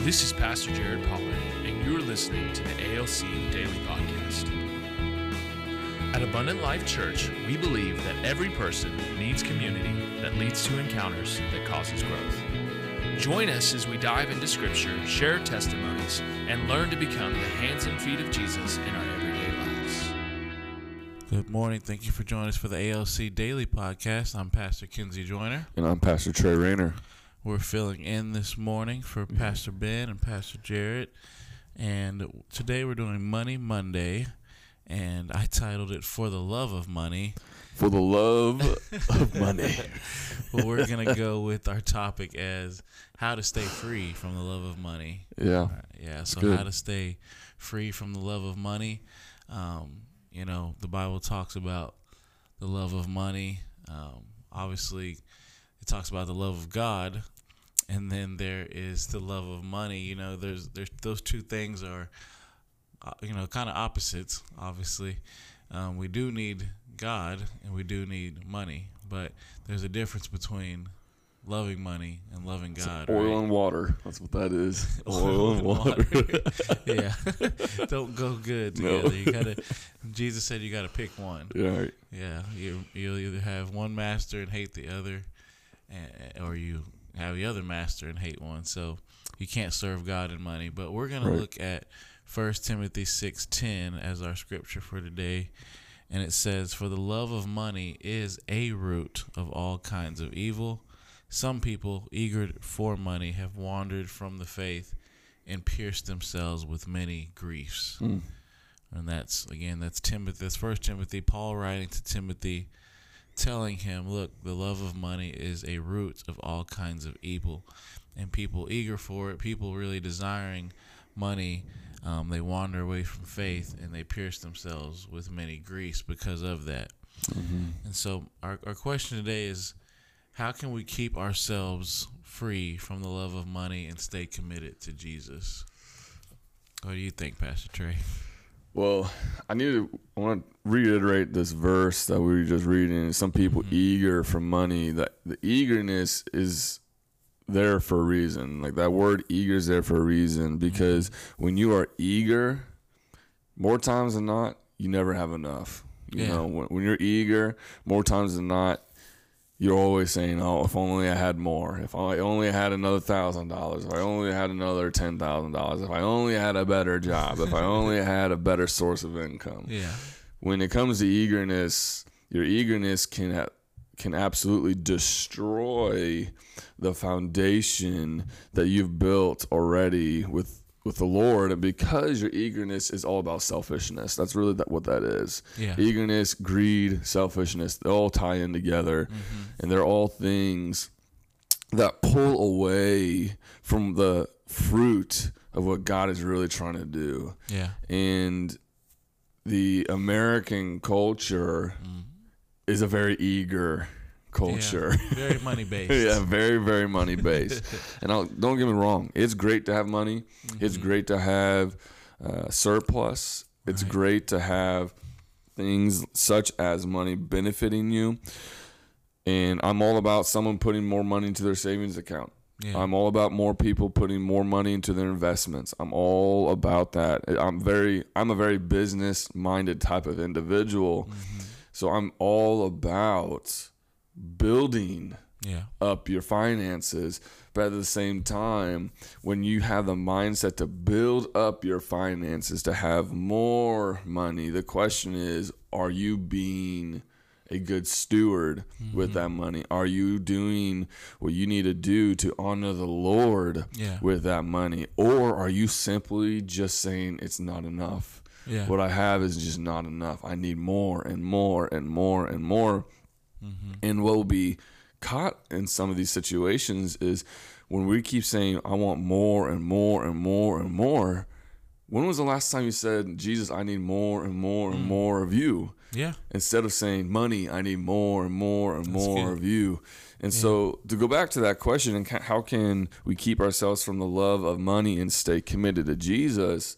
This is Pastor Jared Pollard, and you're listening to the ALC Daily Podcast. At Abundant Life Church, we believe that every person needs community that leads to encounters that causes growth. Join us as we dive into Scripture, share testimonies, and learn to become the hands and feet of Jesus in our everyday lives. Good morning. Thank you for joining us for the ALC Daily Podcast. I'm Pastor Kinsey Joyner. And I'm Pastor Trey Rayner. We're filling in this morning for Pastor Ben and Pastor Jared. And today we're doing Money Monday. And I titled it For the Love of Money. For the love of money. But we're going to go with our topic as how to stay free from the love of money. Yeah. Uh, yeah, so good. how to stay free from the love of money. Um, you know, the Bible talks about the love of money. Um, obviously, it talks about the love of God, and then there is the love of money. You know, there's there's those two things are, uh, you know, kind of opposites. Obviously, um, we do need God and we do need money, but there's a difference between loving money and loving God. Oil right? and water. That's what that is. Oil and water. yeah, don't go good No. together. You gotta. Jesus said you gotta pick one. yeah, right. Yeah, you you'll either have one master and hate the other, and, or you have the other master and hate one. So you can't serve God and money. But we're gonna look at First Timothy six ten as our scripture for today, and it says, "For the love of money is a root of all kinds of evil." Some people, eager for money, have wandered from the faith and pierced themselves with many griefs. Mm. And that's again, that's Timothy. That's First Timothy. Paul writing to Timothy, telling him, "Look, the love of money is a root of all kinds of evil, and people eager for it, people really desiring money, um, they wander away from faith and they pierce themselves with many griefs because of that." Mm-hmm. And so, our our question today is, how can we keep ourselves free from the love of money and stay committed to Jesus? What do you think, Pastor Trey? Well, I need to. I want to reiterate this verse that we were just reading. Some people mm-hmm. eager for money. That the eagerness is there for a reason. Like that word "eager" is there for a reason because mm-hmm. when you are eager, more times than not, you never have enough. You Yeah. know, when, when you're eager, more times than not, you're always saying, "Oh, if only I had more. If I only had another thousand dollars. If I only had another ten thousand dollars. If I only had a better job. If I only had a better source of income." Yeah. When it comes to eagerness, your eagerness can ha- can absolutely destroy the foundation that you've built already with with the Lord, and because your eagerness is all about selfishness. That's really that, what that is Yeah. eagerness, greed, selfishness, they all tie in together. Mm-hmm. And they're all things that pull away from the fruit of what God is really trying to do. Yeah. And the American culture mm. is a very eager culture. Yeah. Very money based. Yeah, very, very money based. and I'll, don't get me wrong, it's great to have money. It's great to have uh, surplus. It's Right. great to have things such as money benefiting you. And I'm all about someone putting more money into their savings account. Yeah. I'm all about more people putting more money into their investments. I'm all about that. I'm very I'm a very business minded type of individual. So I'm all about building yeah. up your finances. But at the same time, when you have the mindset to build up your finances, to have more money, the question is are you being a good steward with mm-hmm. that money? Are you doing what you need to do to honor the Lord Yeah. with that money? Or are you simply just saying it's not enough? Yeah. What I have is just not enough. I need more and more and more and more. Mm-hmm. And what will be caught in some of these situations is when we keep saying, I want more and more and more and more. When was the last time you said, Jesus, I need more and more and mm. more of you? Yeah. Instead of saying, money, I need more and more and more good. of you. And so, to go back to that question, and how can we keep ourselves from the love of money and stay committed to Jesus?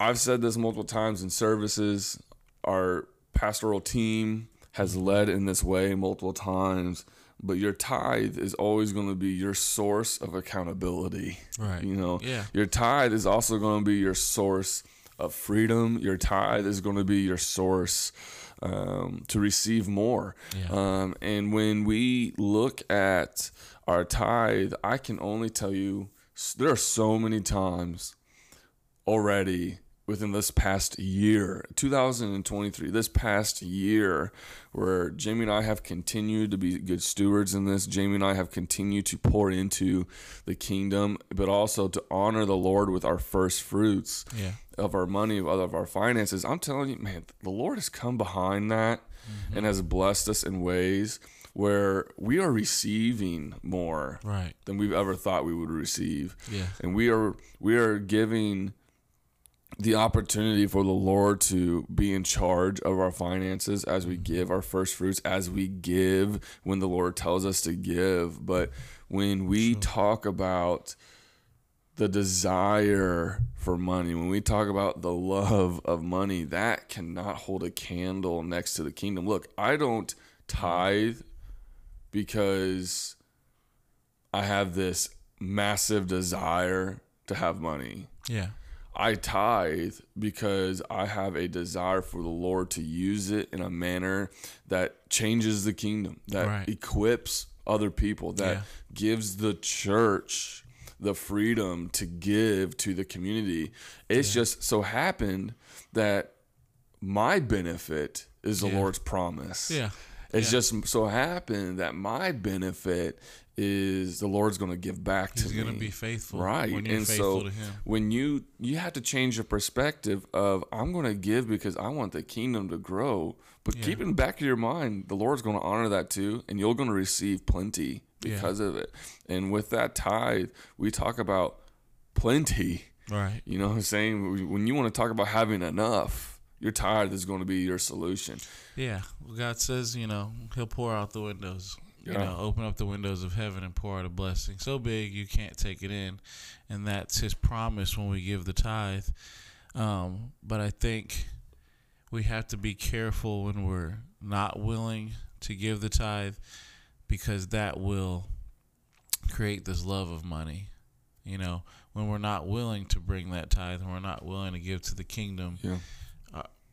I've said this multiple times in services. Our pastoral team has led in this way multiple times but your tithe is always going to be your source of accountability. Right. You know, Yeah. your tithe is also going to be your source of freedom. Your tithe is going to be your source um, to receive more. Yeah. Um, and when we look at our tithe, I can only tell you there are so many times already within this past year, 2023, this past year, where Jamie and I have continued to be good stewards in this. Jamie and I have continued to pour into the kingdom, but also to honor the Lord with our first fruits Yeah. of our money, of our finances. I'm telling you, man, the Lord has come behind that mm-hmm. and has blessed us in ways where we are receiving more Right. than we've ever thought we would receive Yeah. and we are we are giving the opportunity for the Lord to be in charge of our finances as we give our first fruits, as we give when the Lord tells us to give. But when we talk about the desire for money, when we talk about the love of money, that cannot hold a candle next to the kingdom. Look, I don't tithe because I have this massive desire to have money. Yeah. I tithe because I have a desire for the Lord to use it in a manner that changes the kingdom, that Right. equips other people, that Yeah. gives the church the freedom to give to the community. It's just so happened that my benefit is the Yeah. Lord's promise. Yeah. It's Yeah. just so happened that my benefit is the Lord's going to give back He's to me. He's gonna be faithful. right? When you're and faithful so to him. when you you have to change your perspective of I'm going to give because I want the kingdom to grow, but Yeah. keep in the back of your mind the Lord's going to honor that too, and you're going to receive plenty Yeah. because of it. And with that tithe, we talk about plenty. Right. You know what I'm saying? When you want to talk about having enough, your tithe is going to be your solution. Yeah. Well, God says, you know, He'll pour out the windows. You Yeah. know, open up the windows of heaven and pour out a blessing so big you can't take it in, and that's His promise when we give the tithe. Um, but I think we have to be careful when we're not willing to give the tithe, because that will create this love of money. You know, when we're not willing to bring that tithe, and we're not willing to give to the kingdom, Yeah.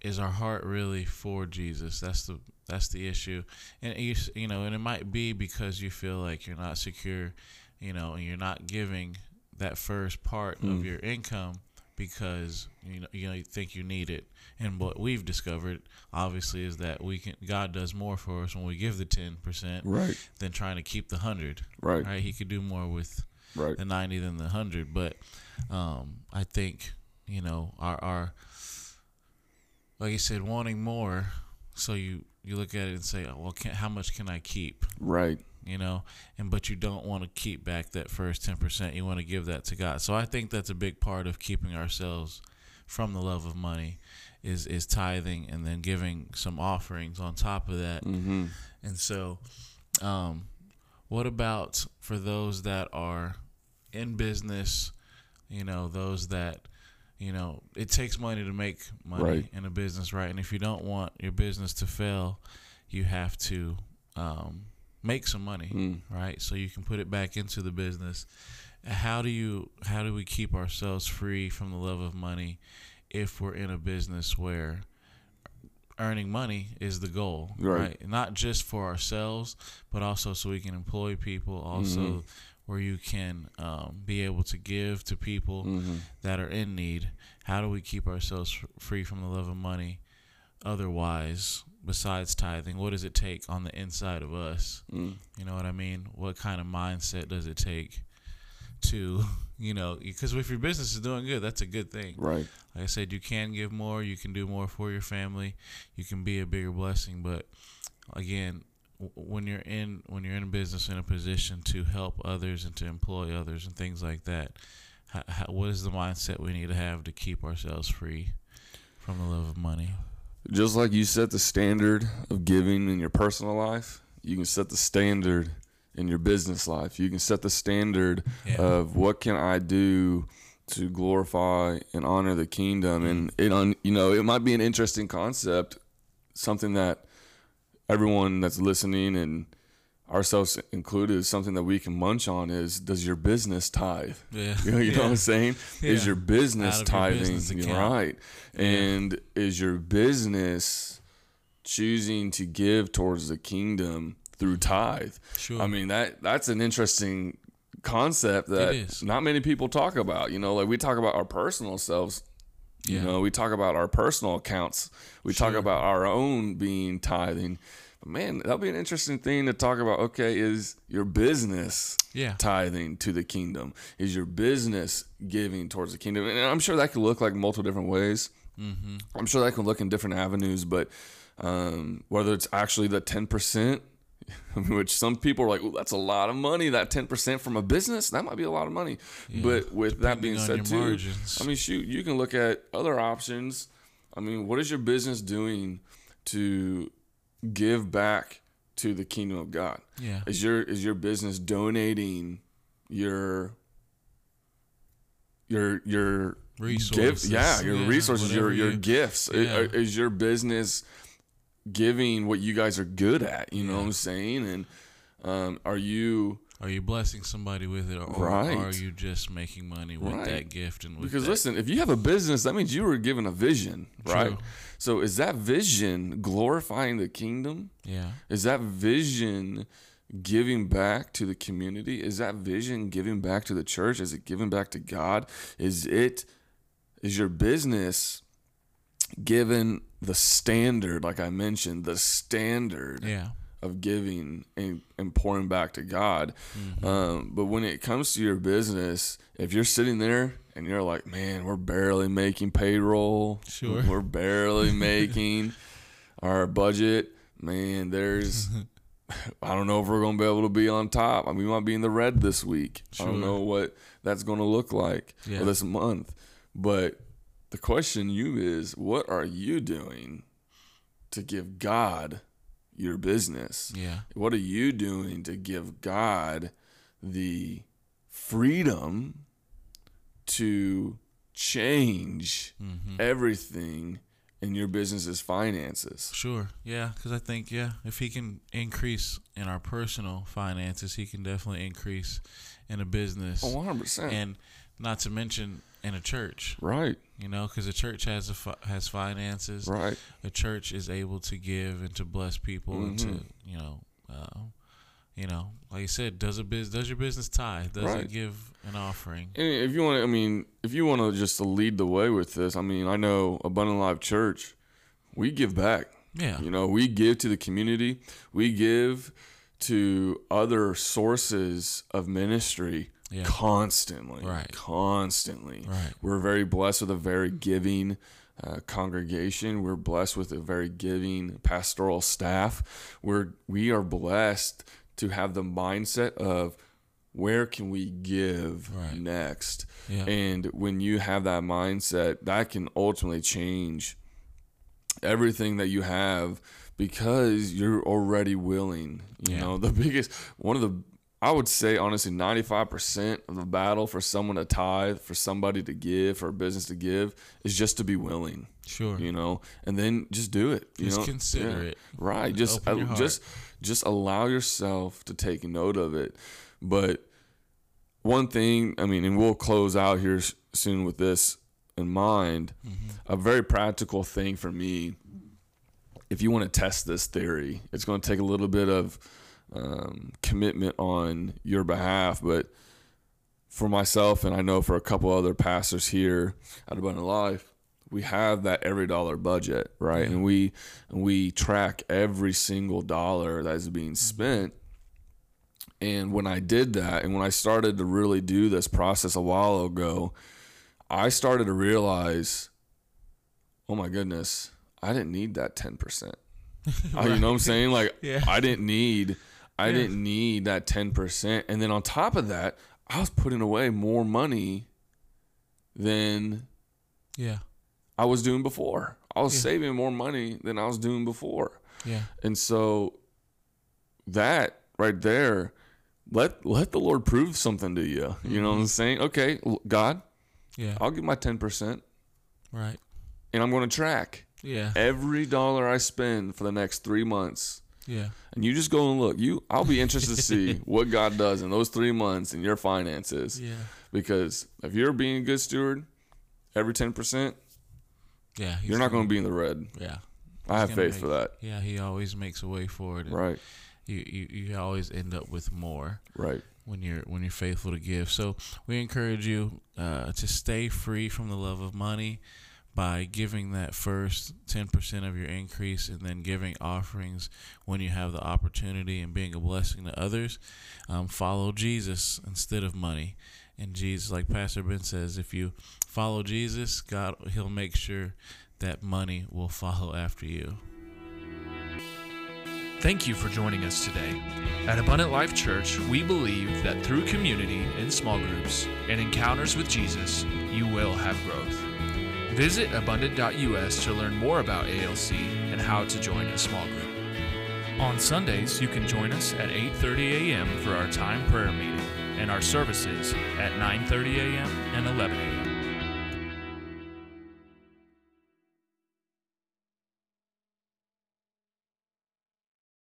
Is our heart really for Jesus? That's the that's the issue, and you you know, and it might be because you feel like you're not secure, you know, and you're not giving that first part of your income because you know you know you think you need it. And what we've discovered, obviously, is that we can God does more for us when we give the ten percent Right. than trying to keep the hundred. Right. Right? He could do more with Right. the 90 than the 100 but um, i think you know our our like you said wanting more so you you look at it and say oh, well can, how much can i keep Right. you know and but you don't want to keep back that first 10% you want to give that to god so i think that's a big part of keeping ourselves from the love of money is is tithing and then giving some offerings on top of that Mm-hmm. and so, um, what about for those that are in business? You know, those that, you know, it takes money to make money Right. in a business, right? And if you don't want your business to fail, you have to um, make some money, Mm. right? So you can put it back into the business. How do you? How do we keep ourselves free from the love of money if we're in a business where earning money is the goal, Right. right? Not just for ourselves, but also so we can employ people. Also, Mhm. Where you can um, be able to give to people Mm-hmm. that are in need. How do we keep ourselves f- free from the love of money? Otherwise, besides tithing, what does it take on the inside of us? Mm. You know what I mean? What kind of mindset does it take to, you know, because if your business is doing good, that's a good thing. Right. Like I said, you can give more, you can do more for your family, you can be a bigger blessing. But again, when you're in when you're in a business in a position to help others and to employ others and things like that, how, how, what is the mindset we need to have to keep ourselves free from the love of money? Just like you set the standard of giving in your personal life, you can set the standard in your business life. You can set the standard Yeah. of what can I do to glorify and honor the kingdom. Mm. And it, un, you know, it might be an interesting concept, something that everyone that's listening and ourselves included, is something that we can munch on is does your business tithe? Yeah. You know, you know what I'm saying? Is your business of your tithing? business right. And is your business choosing to give towards the kingdom through tithe? Sure. I mean that that's an interesting concept that not many people talk about. You know, like we talk about our personal selves. You know, we talk about our personal accounts. We talk about our own being tithing. But man, that'll be an interesting thing to talk about. Okay, is your business Yeah. tithing to the kingdom? Is your business giving towards the kingdom? And I'm sure that could look like multiple different ways. Mm-hmm. I'm sure that can look in different avenues, but um, whether it's actually the 10%, which some people are like, "Ooh, that's a lot of money. That 10% from a business, that might be a lot of money. But with that being said, too, margins. I mean, shoot, you can look at other options. I mean, what is your business doing to give back to the kingdom of God? Yeah. Is your is your business donating your your your Resources. Yeah, your Yeah, resources, your your you- gifts. Yeah. Is your business giving what you guys are good at? You know what I'm saying? And um, are you Are you blessing somebody with it, or, or Right. are you just making money with Right. that gift and with because that? listen, if you have a business, that means you were given a vision, right? True. So is that vision glorifying the kingdom? Yeah. Is that vision giving back to the community? Is that vision giving back to the church? Is it giving back to God? Is it is your business given the standard, like I mentioned, the standard Yeah. of giving and, and pouring back to God. Mm-hmm. Um, but when it comes to your business, if you're sitting there and you're like, man, we're barely making payroll, Sure. we're barely making our budget, man, there's. I don't know if we're going to be able to be on top. I mean, we might be in the red this week. I don't know what that's going to look like Yeah. this month. But the question you is, what are you doing to give God your business? Yeah. What are you doing to give God the freedom to change Mm-hmm. everything in your business's finances? Sure. Yeah. Because I think, yeah, if he can increase in our personal finances, he can definitely increase in a business. Oh, 100%. And not to mention in a church, right, you know, because a church has a fi- has finances. right. A church is able to give and to bless people and to Mhm. you know, uh, you know, like you said, does a biz does your business tithe? Does Right. it give an offering? And if you want to, I mean, if you want to just lead the way with this, I mean, I know Abundant Life Church, we give back. Yeah. You know, we give to the community. We give to other sources of ministry Yeah. constantly. Right. Constantly. Right. We're very blessed with a very giving uh, congregation. We're blessed with a very giving pastoral staff. We're we are blessed to have the mindset of where can we give Right. next. Yeah. And when you have that mindset, that can ultimately change everything that you have because you're already willing. You Yeah. know, the biggest one of the I would say honestly 95% of the battle for someone to tithe, for somebody to give, for a business to give is just to be willing, Sure. you know, and then just do it. You Just know? consider Yeah. it. Right. Just uh, just just allow yourself to take note of it. But one thing, I mean, and we'll close out here soon with this in mind. Mm-hmm. A very practical thing for me, if you want to test this theory, it's going to take a little bit of um, commitment on your behalf. But for myself, and I know for a couple other pastors here at Abundant Life, we have that every dollar budget, right? And we and we track every single dollar that is being spent. And when I did that, and when I started to really do this process a while ago, I started to realize, oh my goodness, I didn't need that ten percent. You know what I'm saying? Like Yeah. I didn't need, I Yeah. didn't need that ten percent. And then on top of that, I was putting away more money than Yeah. I was doing before. I was Yeah. saving more money than I was doing before. Yeah. And so that right there, let let the Lord prove something to you. You know what mm-hmm. I'm saying? Okay, God, Yeah. I'll give my 10% Right. and I'm going to track Yeah. every dollar I spend for the next 3 months. Yeah. and you just go and look. You, I'll be interested to see what God does in those three months in your finances. Yeah. Because if you're being a good steward, every ten percent, Yeah. you're not going to be in the red. Yeah. I have faith make- for that. Yeah. He always makes a way for it. Right, You, you you always end up with more. right. when you're when you're faithful to give. So we encourage you uh, to stay free from the love of money by giving that first ten percent of your increase, and then giving offerings when you have the opportunity, and being a blessing to others. Um, follow Jesus instead of money. And Jesus, like Pastor Ben says, if you follow Jesus, God, He'll make sure that money will follow after you. Thank you for joining us today. At Abundant Life Church, we believe that through community in small groups and encounters with Jesus, you will have growth. Visit abundant.us to learn more about ALC and how to join a small group. On Sundays, you can join us at 8:30 a.m. for our time prayer meeting and our services at 9:30 a.m. and 11 a.m.